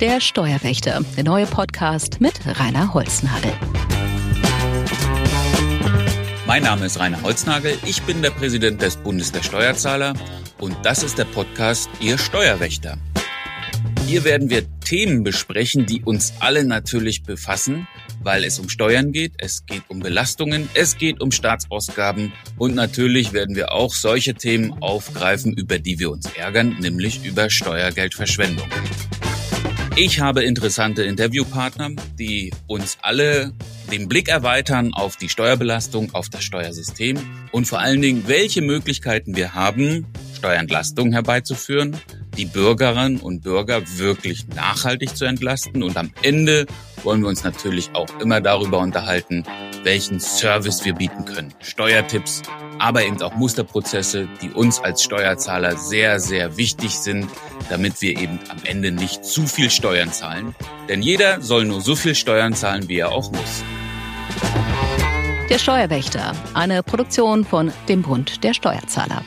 der Steuerwächter, der neue Podcast mit Rainer Holznagel. Mein Name ist Rainer Holznagel, ich bin der Präsident des Bundes der Steuerzahler und das ist der Podcast Ihr Steuerwächter. Hier werden wir Themen besprechen, die uns alle natürlich befassen, weil es um Steuern geht, es geht um Belastungen, es geht um Staatsausgaben und natürlich werden wir auch solche Themen aufgreifen, über die wir uns ärgern, nämlich über Steuergeldverschwendung. Ich habe interessante Interviewpartner, die uns alle den Blick erweitern auf die Steuerbelastung, auf das Steuersystem und vor allen Dingen, welche Möglichkeiten wir haben, Steuerentlastungen herbeizuführen, die Bürgerinnen und Bürger wirklich nachhaltig zu entlasten. Und am Ende wollen wir uns natürlich auch immer darüber unterhalten, welchen Service wir bieten können. Steuertipps, aber eben auch Musterprozesse, die uns als Steuerzahler sehr, sehr wichtig sind, damit wir eben am Ende nicht zu viel Steuern zahlen. Denn jeder soll nur so viel Steuern zahlen, wie er auch muss. Der Steuerwächter, eine Produktion von dem Bund der Steuerzahler.